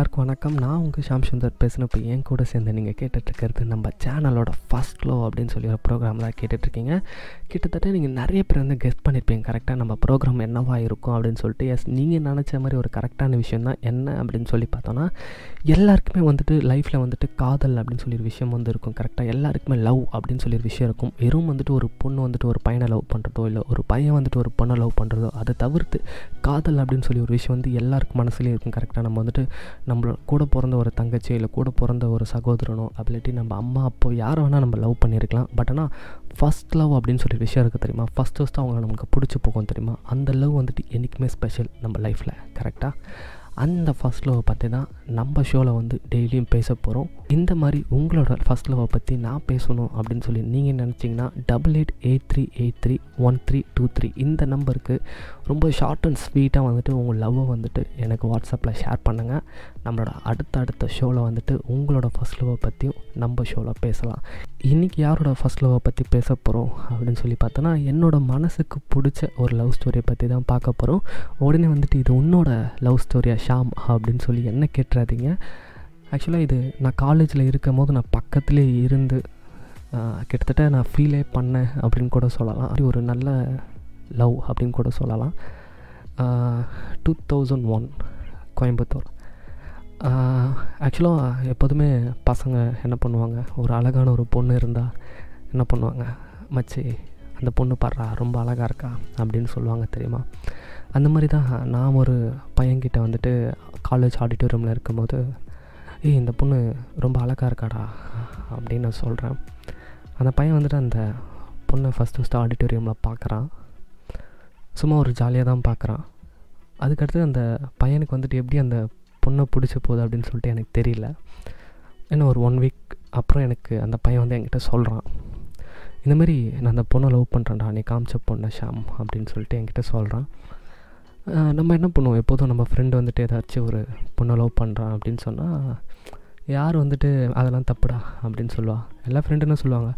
எல்லாருக்கும் வணக்கம். நான் உங்கள் ஷாம் சுந்தர் பேசினப்போ இப்போ என் கூட சேர்ந்து நீங்கள் கேட்டுட்ருக்கிறது நம்ம சேனலோட ஃபஸ்ட் லோ அப்படின்னு சொல்லி ஒரு ப்ரோக்ராம் தான் கேட்டுட்ருக்கீங்க. கிட்டத்தட்ட நீங்கள் நிறைய பேர் வந்து கெஸ்ட் பண்ணியிருப்பீங்க கரெக்டாக நம்ம ப்ரோக்ராம் என்னவா இருக்கும் அப்படின்னு சொல்லிட்டு. எஸ் நீங்கள் நினச்ச மாதிரி ஒரு கரெக்டான விஷயம் தான் என்ன அப்படின்னு சொல்லி பார்த்தோன்னா எல்லாருக்குமே வந்துட்டு லைஃப்பில் வந்துட்டு காதல் அப்படின்னு சொல்லி ஒரு விஷயம் வந்து இருக்கும். கரெக்டாக எல்லாருக்குமே லவ் அப்படின்னு சொல்லி ஒரு விஷயம் இருக்கும். வெறும் வந்துட்டு ஒரு பொண்ணு வந்துட்டு ஒரு பையனை லவ் பண்ணுறதோ இல்லை ஒரு பையன் வந்துட்டு ஒரு பொண்ணை லவ் பண்ணுறதோ அதை தவிர்த்து காதல் அப்படின்னு சொல்லி ஒரு விஷயம் வந்து எல்லாருக்கும் மனசுலேயும் இருக்கும். கரெக்டாக நம்ம வந்துட்டு நம்மளோட கூட பிறந்த ஒரு தங்கச்சி இல்லை கூட பிறந்த ஒரு சகோதரனோ அப்படிட்டி நம்ம அம்மா அப்போ யாரை வேணால் நம்ம லவ் பண்ணியிருக்கலாம் பட் ஆனால் ஃபஸ்ட் லவ் அப்படின்னு சொல்லி விஷயம் இருக்குது தெரியுமா? ஃபஸ்ட் ஃபஸ்ட்டு அவங்க நமக்கு பிடிச்சி போகும் தெரியுமா? அந்த லவ் வந்துட்டு என்றைக்குமே ஸ்பெஷல் நம்ம லைஃப்பில் கரெக்டாக அந்த ஃபஸ்ட் லவ் பற்றி தான் நம்ம ஷோவில் வந்து டெய்லியும் பேச போகிறோம் இந்த மாதிரி உங்களோட ஃபஸ்ட் லவ்வை பற்றி நான் பேசணும் அப்படின்னு சொல்லி நீங்கள் நினச்சிங்கன்னா double eight eight three eight three one three two three இந்த நம்பருக்கு ரொம்ப ஷார்ட் அண்ட் ஸ்வீட்டாக வந்துட்டு உங்கள் லவ்வை வந்துட்டு எனக்கு வாட்ஸ்அப்பில் ஷேர் பண்ணுங்கள் நம்மளோட அடுத்த அடுத்த ஷோவில் வந்துட்டு உங்களோட ஃபஸ்ட் லவ்வை பற்றியும் நம்ம ஷோவில் பேசலாம். இன்றைக்கி யாரோட ஃபஸ்ட் லவ்வை பற்றி பேச போகிறோம் அப்படின்னு சொல்லி பார்த்தோன்னா என்னோடய மனசுக்கு பிடிச்ச ஒரு லவ் ஸ்டோரியை பற்றி தான் பார்க்க போகிறோம் உடனே வந்துட்டு இது உன்னோட லவ் ஸ்டோரியா ஷாம் அப்படின்னு சொல்லி என்ன கேட்டுறாதீங்க. ஆக்சுவலாக இது நான் காலேஜில் இருக்கும் போது நான் பக்கத்துலேயே இருந்து கிட்டத்தட்ட நான் ஃபீலே பண்ணேன் அப்படின்னு கூட சொல்லலாம். அப்படி ஒரு நல்ல லவ் அப்படின்னு கூட சொல்லலாம். Two thousand one Coimbatore. ஆக்சுவலாக எப்போதுமே பசங்க என்ன பண்ணுவாங்க? ஒரு அழகான ஒரு பொண்ணு இருந்தால் என்ன பண்ணுவாங்க? மச்சி அந்த பொண்ணு பாடுறா ரொம்ப அழகாக இருக்கா? அப்படின்னு சொல்லுவாங்க தெரியுமா? அந்த மாதிரி தான். நான் ஒரு பையன்கிட்ட வந்துட்டு காலேஜ் ஆடிட்டோரியமில் இருக்கும்போது ஏய் இந்த பொண்ணு ரொம்ப அழகாக இருக்காடா அப்படின்னு நான் சொல்கிறேன் அந்த பையன் வந்துட்டு அந்த பொண்ணை ஃபஸ்ட் ஃபஸ்ட்டு ஆடிட்டோரியமில் பார்க்குறான் சும்மா ஒரு ஜாலியாக தான் பார்க்குறான் அதுக்கடுத்து அந்த பையனுக்கு வந்துட்டு எப்படி அந்த பொண்ணை பிடிச்ச போகுது அப்படின்னு சொல்லிட்டு எனக்கு தெரியல. ஏன்னா ஒரு ஒன் வீக் அப்புறம் எனக்கு அந்த பையன் வந்து என்கிட்ட சொல்கிறான் இந்தமாரி நான் அந்த பொண்ணை லவ் பண்ணுறேன்டா நீ காமிச்ச பொண்ணை ஷாம் அப்படின்னு சொல்லிட்டு என்கிட்ட சொல்கிறான் நம்ம என்ன பண்ணுவோம்? எப்போதும் நம்ம ஃப்ரெண்டு வந்துட்டு ஏதாச்சும் ஒரு பொண்ணை லவ் பண்ணுறான் அப்படின்னு சொன்னால் யார் வந்துட்டு அதெல்லாம் தப்புடா? அப்படின்னு சொல்லுவாள் எல்லா ஃப்ரெண்டு என்ன சொல்லுவாங்க?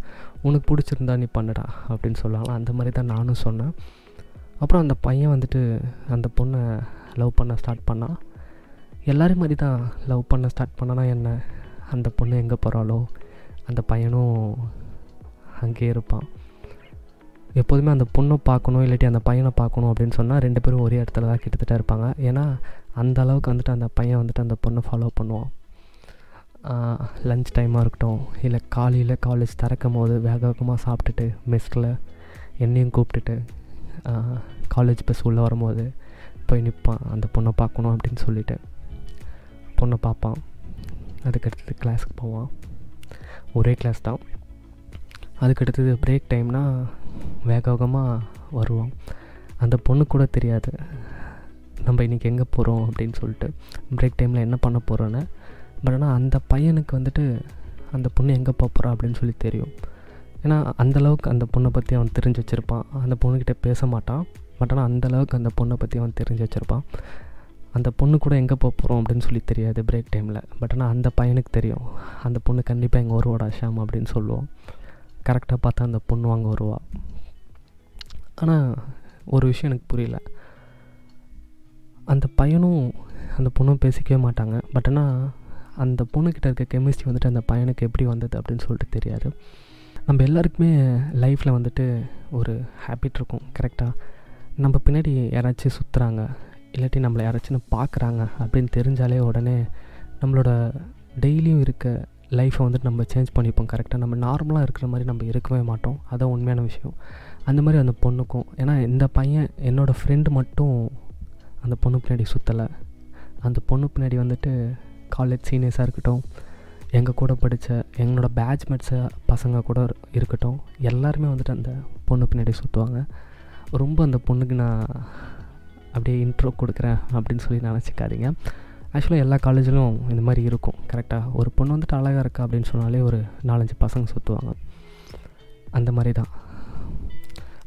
உனக்கு பிடிச்சிருந்தா நீ பண்ணுடா அப்படின்னு சொல்லுவாங்க. அந்த மாதிரி தான் நானும் சொன்னேன். அப்புறம் அந்த பையன் வந்துட்டு அந்த பொண்ணை லவ் பண்ண ஸ்டார்ட் பண்ணான் எல்லோரும் மாதிரி தான் லவ் பண்ண ஸ்டார்ட் பண்ணனா என்ன? அந்த பொண்ணு எங்கே போகிறாளோ அந்த பையனும் அங்கேயே இருப்பான். எப்போதுமே அந்த பொண்ணை பார்க்கணும் இல்லாட்டி அந்த பையனை பார்க்கணும் அப்படின்னு சொன்னால் ரெண்டு பேரும் ஒரே இடத்துல தான் கிட்டத்தட்ட இருப்பாங்க. ஏன்னா அந்த அளவுக்கு வந்துட்டு அந்த பையன் வந்துட்டு அந்த பொண்ணை ஃபாலோ பண்ணுவான். லஞ்ச் டைமாக இருக்கட்டும் இல்லை காலையில் காலேஜ் திறக்கும் போது வேக வேகமாக சாப்பிட்டுட்டு மெஸ்கில் என்னையும் கூப்பிட்டுட்டு காலேஜ் பஸ் உள்ளே வரும்போது போய் நிற்பான் அந்த பொண்ணை பார்க்கணும் அப்படின்னு சொல்லிட்டு பொண்ணை பார்ப்பான். அதுக்கடுத்தது கிளாஸுக்கு போவான். ஒரே கிளாஸ் தான். அதுக்கடுத்தது பிரேக் டைம்னால் வேக வேகமாக வருவோம். அந்த பொண்ணு கூட தெரியாது. நம்ம இன்றைக்கி எங்கே போகிறோம் அப்படின்னு சொல்லிட்டு பிரேக் டைமில் என்ன பண்ண போகிறோன்னு பட் ஆனால் அந்த பையனுக்கு வந்துட்டு அந்த பொண்ணு எங்கே போகிறா அப்படின்னு சொல்லி தெரியும். ஏன்னா அந்தளவுக்கு அந்த பொண்ணை பற்றி அவன் தெரிஞ்சு வச்சுருப்பான். அந்த பொண்ணுக்கிட்ட பேச மாட்டான். பட் ஆனால் அந்தளவுக்கு அந்த பொண்ணை பற்றி அவன் தெரிஞ்சு வச்சுருப்பான். அந்த பொண்ணு கூட எங்கே போகிறோம் அப்படின்னு சொல்லி தெரியாது பிரேக் டைமில் பட் ஆனால் அந்த பையனுக்கு தெரியும். அந்த பொண்ணு கண்டிப்பாக எங்கள் ஒருவோட ஷாம் அப்படின்னு சொல்லுவோம். கரெக்டாக பார்த்தா அந்த பொண்ணு வாங்க வருவா. ஆனால் ஒரு விஷயம் எனக்கு புரியல. அந்த பையனும் அந்த பொண்ணும் பேசிக்கவே மாட்டாங்க. பட் ஆனால் அந்த பொண்ணுக்கிட்ட இருக்க கெமிஸ்ட்ரி வந்துட்டு அந்த பையனுக்கு எப்படி வந்தது அப்படின்னு சொல்லிட்டு தெரியாது. நம்ம எல்லாருக்குமே லைஃப்பில் வந்துட்டு ஒரு ஹேபிட் இருக்கும் கரெக்டாக நம்ம பின்னாடி யாராச்சும் சுற்றுறாங்க இல்லாட்டி நம்மளை யாராச்சும் பார்க்குறாங்க அப்படின்னு தெரிஞ்சாலே உடனே நம்மளோட டெய்லியும் இருக்க லைஃப்பை வந்துட்டு நம்ம சேஞ்ச் பண்ணிப்போம். கரெக்டாக நம்ம நார்மலாக இருக்கிற மாதிரி நம்ம இருக்கவே மாட்டோம். அதான் உண்மையான விஷயம். அந்த மாதிரி அந்த பொண்ணுக்கும் ஏன்னா இந்த பையன் என்னோடய ஃப்ரெண்டு மட்டும் அந்த பொண்ணு பின்னாடி சுற்றலை அந்த பொண்ணு பின்னாடி வந்துட்டு காலேஜ் சீனியர்ஸாக இருக்கட்டும் எங்கள் கூட படித்த எங்களோட பேட்ச்மேட்ஸை பசங்க கூட இருக்கட்டும் எல்லாருமே வந்துட்டு அந்த பொண்ணு பின்னாடி சுற்றுவாங்க ரொம்ப அந்த பொண்ணுக்கு நான் அப்படியே இன்ட்ரோ கொடுக்குறேன் அப்படின்னு சொல்லி நினச்சிக்காதீங்க. ஆக்சுவலாக எல்லா காலேஜிலும் இந்த மாதிரி இருக்கும். கரெக்டாக ஒரு பொண்ணு வந்துட்டு அழகாக இருக்கா அப்படின்னு சொன்னாலே ஒரு நாலஞ்சு பசங்க சுற்றுவாங்க அந்த மாதிரி தான்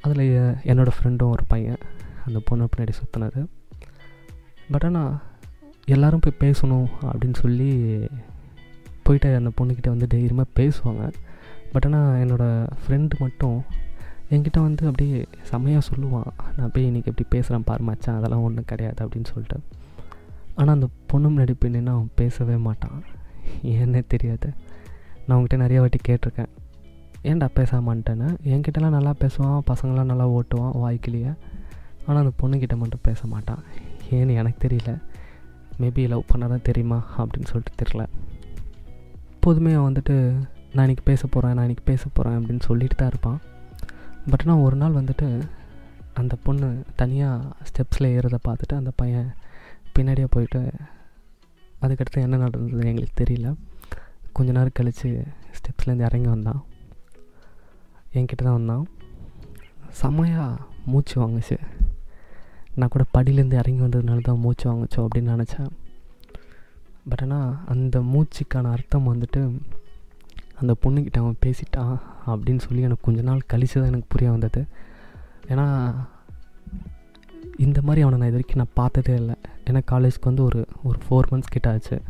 அதில் என்னோடய ஃப்ரெண்டும் ஒரு பையன். அந்த பொண்ணு பின்னாடி சுற்றினது பட் ஆனால் எல்லோரும் போய் பேசணும் அப்படின்னு சொல்லி போயிட்டு அந்த பொண்ணுக்கிட்ட வந்து தைரியமாக பேசுவாங்க. பட் ஆனால் என்னோடய ஃப்ரெண்டு மட்டும் என்கிட்ட வந்து அப்படியே செம்மையாக சொல்லுவான். நான் போய் இன்றைக்கி எப்படி பேசுகிறேன் பாரு மச்சான் அதெல்லாம் ஒன்றும் கிடையாது அப்படின்னு சொல்லிட்டு. ஆனால் அந்த பொண்ணு முன்னாடி போய் அவன் பேசவே மாட்டான். ஏன்னே தெரியாது. நான் அவங்ககிட்ட நிறைய வாட்டி கேட்டிருக்கேன். ஏன்டா பேசாமான்ட்டேன்னு? என்கிட்டலாம் நல்லா பேசுவான் பசங்களாம் நல்லா ஓட்டுவான் வாய்க்கிலேயே ஆனால் அந்த பொண்ணுக்கிட்ட மட்டும் பேச மாட்டான். ஏன்னு எனக்கு தெரியல. மேபி லவ் பண்ணாதான் தெரியுமா அப்படின்னு சொல்லிட்டு தெரில எப்போதுமே அவன் வந்துட்டு நான் இன்றைக்கி பேச போகிறேன் நான் இன்றைக்கி பேச போகிறேன் அப்படின்னு சொல்லிட்டு தான் இருப்பான். பட் நான் ஒரு நாள் வந்துட்டு அந்த பொண்ணு தனியாக ஸ்டெப்ஸில் ஏறதை பார்த்துட்டு அந்த பையன் பின்னாடியே போயிட்டு அதுக்கடுத்து என்ன நடந்தது எங்களுக்கு தெரியல. கொஞ்ச நேரம் கழித்து ஸ்டெப்ஸ்லேருந்து இறங்கி வந்தான். என்கிட்ட தான் வந்தான். செம்மையாக மூச்சு வாங்குச்சு. நான் கூட படியிலேருந்து இறங்கி வந்ததுனால தான் மூச்சு வாங்குச்சோ அப்படின்னு நினச்சேன். பட் ஆனால் அந்த மூச்சுக்கான அர்த்தம் வந்துட்டு அந்த பொண்ணுக்கிட்ட அவன் பேசிட்டான் அப்படின்னு சொல்லி எனக்கு கொஞ்ச நாள் கழிச்சு தான் எனக்கு புரிய வந்தது. ஏன்னா இந்த மாதிரி அவனை நான் இது வரைக்கும் நான் பார்த்ததே இல்லை. ஏன்னா காலேஜ்க்கு வந்து ஒரு ஒரு ஃபோர் மந்த்ஸ் கிட்ட ஆச்சு.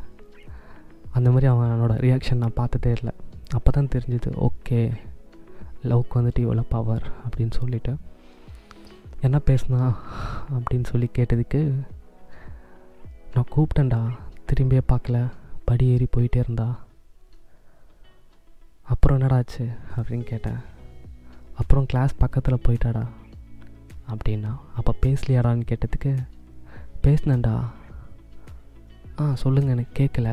அந்த மாதிரி அவனோட ரியாக்ஷன் நான் பார்த்ததே இல்லை. அப்போ தான் தெரிஞ்சுது ஓகே லவ்க்கு வந்துட்டு இவ்வளோ பவர் அப்படின்னு சொல்லிட்டு. என்ன பேசுனா? அப்படின்னு சொல்லி கேட்டதுக்கு நான் கூப்பிட்டேன்டா திரும்பியே பார்க்கல படி ஏறி போயிட்டே இருந்தா. அப்புறம் என்னடா ஆச்சு? அப்படின்னு கேட்டேன். அப்புறம் கிளாஸ் பக்கத்தில் போயிட்டாடா. அப்படின்னா அப்போ பேசலையாடான்னு கேட்டதுக்கு பேசினேன்டா. ஆ சொல்லுங்கள் எனக்கு கேட்கல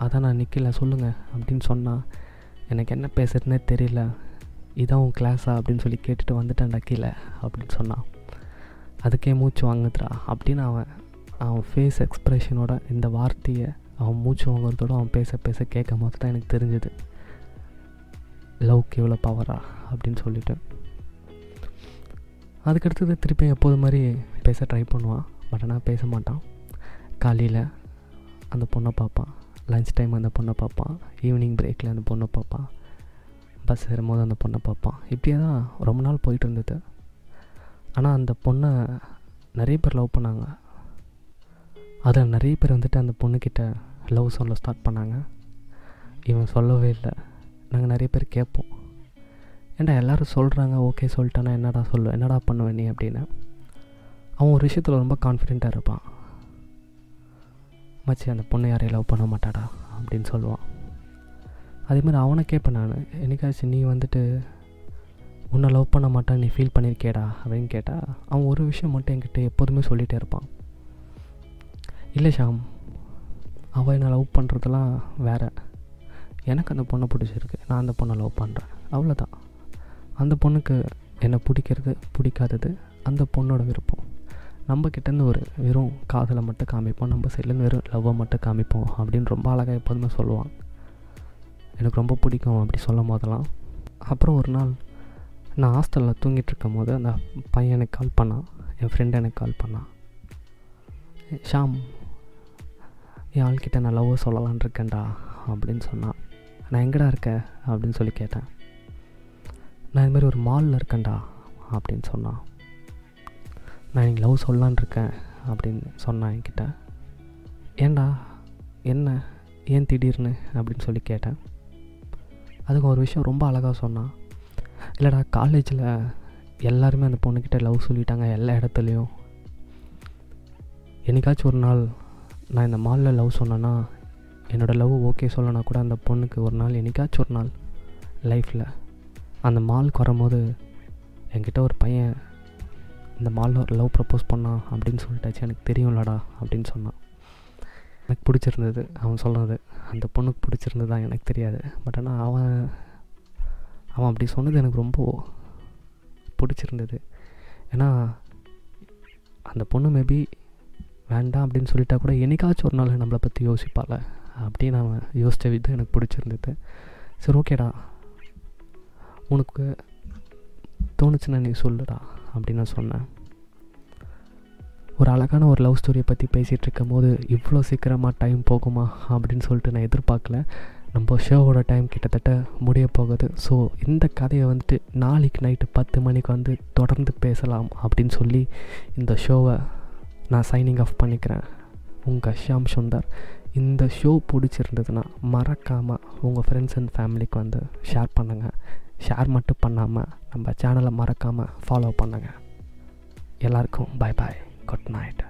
அதான் நான் நிற்கல சொல்லுங்கள் அப்படின்னு சொன்னால் எனக்கு என்ன பேசுறதுனே தெரியல. இதான் உன் கிளாஸா அப்படின்னு சொல்லி கேட்டுட்டு வந்துட்டேன்டா கீழே அப்படின்னு சொன்னான் அதுக்கே மூச்சு வாங்குதுடா அப்படின்னு அவன் அவன் ஃபேஸ் எக்ஸ்ப்ரெஷனோட இந்த வார்த்தையை அவன் மூச்சு வாங்குறதோட அவன் பேச பேச கேட்கும் போது தான் எனக்கு தெரிஞ்சுது லவ் எவ்வளோ பவரா அப்படின்னு சொல்லிட்டு. அதுக்கடுத்தது திருப்பி எப்போது மாதிரி பேச ட்ரை பண்ணுவான். பட் ஆனால் பேச மாட்டான். காலையில் அந்த பொண்ணை பார்ப்பான். லஞ்ச் டைம் அந்த பொண்ணை பார்ப்பான். ஈவினிங் பிரேக்கில் அந்த பொண்ணை பார்ப்பான். பஸ் ஏறும்போது அந்த பொண்ணை பார்ப்பான். இப்படியே தான் ரொம்ப நாள் போயிட்டு இருந்தது. ஆனால் அந்த பொண்ணை நிறைய பேர் லவ் பண்ணாங்க. அதில் நிறைய பேர் வந்துட்டு அந்த பொண்ணுக்கிட்ட லவ் சொல்ல ஸ்டார்ட் பண்ணாங்க. இவன் சொல்லவே இல்லை. நாங்கள் நிறைய பேர் கேட்போம். ஏன்டா எல்லோரும் சொல்கிறாங்க ஓகே சொல்லிட்டானா என்னடா சொல்லுவேன்? என்னடா பண்ணுவேன் நீ? அப்படின்னு. அவன் ஒரு விஷயத்தில் ரொம்ப கான்ஃபிடெண்ட்டாக இருப்பான். மச்சி அந்த பொண்ணை யாரையும் லவ் பண்ண மாட்டாடா அப்படின்னு சொல்லுவான். அதேமாதிரி அவனை கேட்பேன் நான். என்னைக்காச்சும் நீ வந்துட்டு உன்னை லவ் பண்ண மாட்டான் நீ ஃபீல் பண்ணியிருக்கேடா அப்படின்னு கேட்டால் அவன் ஒரு விஷயம் மட்டும் என்கிட்ட எப்போதுமே சொல்லிகிட்டே இருப்பான். இல்லை ஷாம் அவள் என்னை லவ் பண்ணுறதுலாம் வேறு. எனக்கு அந்த பொண்ணை பிடிச்சிருக்கு. நான் அந்த பொண்ணை லவ் பண்ணுறேன் அவ்வளோதான் அந்த பொண்ணுக்கு என்னை பிடிக்கிறது பிடிக்காதது அந்த பொண்ணோட விருப்பம். நம்ம கிட்டேருந்து ஒரு வெறும் காதலை மட்டும் காமிப்போம் நம்ம சைட்லேருந்து வெறும் லவ்வை மட்டும் காமிப்போம் அப்படின்னு ரொம்ப அழகாக எப்போதுமே சொல்லுவான் எனக்கு ரொம்ப பிடிக்கும் அப்படி சொல்லும் போதெல்லாம். அப்புறம் ஒரு நாள் நான் ஹாஸ்டலில் தூங்கிட்டு இருக்கும் போது அந்த பையன் எனக்கு கால் பண்ணான் என் ஃப்ரெண்டு எனக்கு கால் பண்ணான் ஷாம் என் ஆள்கிட்ட நான் லவ்வை சொல்லலான் இருக்கேன்டா அப்படின்னு சொன்னான் நான் எங்கடா இருக்க? அப்படின்னு சொல்லி கேட்டேன். நான் இது மாதிரி ஒரு மாலில் இருக்கேன்டா அப்படின்னு சொன்னான் நான் எனக்கு லவ் சொல்லலான் இருக்கேன் அப்படின்னு சொன்னான் என்கிட்ட. ஏன்டா என்ன ஏன் திடீர்னு அப்படின்னு சொல்லி கேட்டேன். அதுக்கு ஒரு விஷயம் ரொம்ப அழகாக சொன்னான் இல்லைடா காலேஜில் எல்லாருமே அந்த பொண்ணுக்கிட்ட லவ் சொல்லிட்டாங்க எல்லா இடத்துலையும். என்னைக்காச்சும் ஒரு நாள் நான் இந்த மாலில் லவ் சொன்னேன்னா என்னோடய லவ் ஓகே சொல்லனா கூட அந்த பொண்ணுக்கு ஒரு நாள் என்னைக்காச்சும் ஒரு நாள் லைஃப்பில் அந்த மாலுக்கு வரும்போது என்கிட்ட ஒரு பையன் இந்த மாலில் ஒரு லவ் ப்ரப்போஸ் பண்ணான் அப்படின்னு சொல்லிட்டாச்சு. எனக்கு தெரியும்லடா அப்படின்னு சொன்னான். எனக்கு பிடிச்சிருந்தது அவன் சொன்னது. அந்த பொண்ணுக்கு பிடிச்சிருந்ததா எனக்கு தெரியாது. பட் ஆனால் அவன் அவன் அப்படி சொன்னது எனக்கு ரொம்ப பிடிச்சிருந்தது. ஏன்னா அந்த பொண்ணு மேபி வேண்டாம் அப்படின்னு சொல்லிட்டா கூட என்னைக்காச்சும் ஒரு நாள் நம்மளை பற்றி யோசிப்பாள் அப்படின்னு அவன் யோசித்த விதம் எனக்கு பிடிச்சிருந்தது. சரி ஓகேடா. உனக்கு தோணுச்சுன்னா நீ சொல்லுடா அப்படின்னு நான் சொன்னேன். ஒரு அழகான ஒரு லவ் ஸ்டோரியை பற்றி பேசிகிட்டு இருக்கும் போது இவ்வளோ சீக்கிரமாக டைம் போகுமா அப்படின்னு சொல்லிட்டு நான் எதிர்பார்க்கல. நம்ம ஷோவோட டைம் கிட்டத்தட்ட முடிய போகுது. ஸோ இந்த கதையை வந்துட்டு நாளைக்கு நைட்டு பத்து மணிக்கு வந்து தொடர்ந்து பேசலாம் அப்படின்னு சொல்லி இந்த ஷோவை நான் சைனிங் ஆஃப் பண்ணிக்கிறேன். உங்கள் ஷியாம் சுந்தர். இந்த ஷோ பிடிச்சிருந்ததுன்னா மறக்காமல் உங்கள் ஃப்ரெண்ட்ஸ் அண்ட் ஃபேமிலிக்கு வந்து ஷேர் பண்ணுங்கள் ஷேர் மட்டும் பண்ணாமல் நம்ம சேனலை மறக்காமல் ஃபாலோ பண்ணுங்கள் எல்லாருக்கும் பாய் பாய் குட் நைட்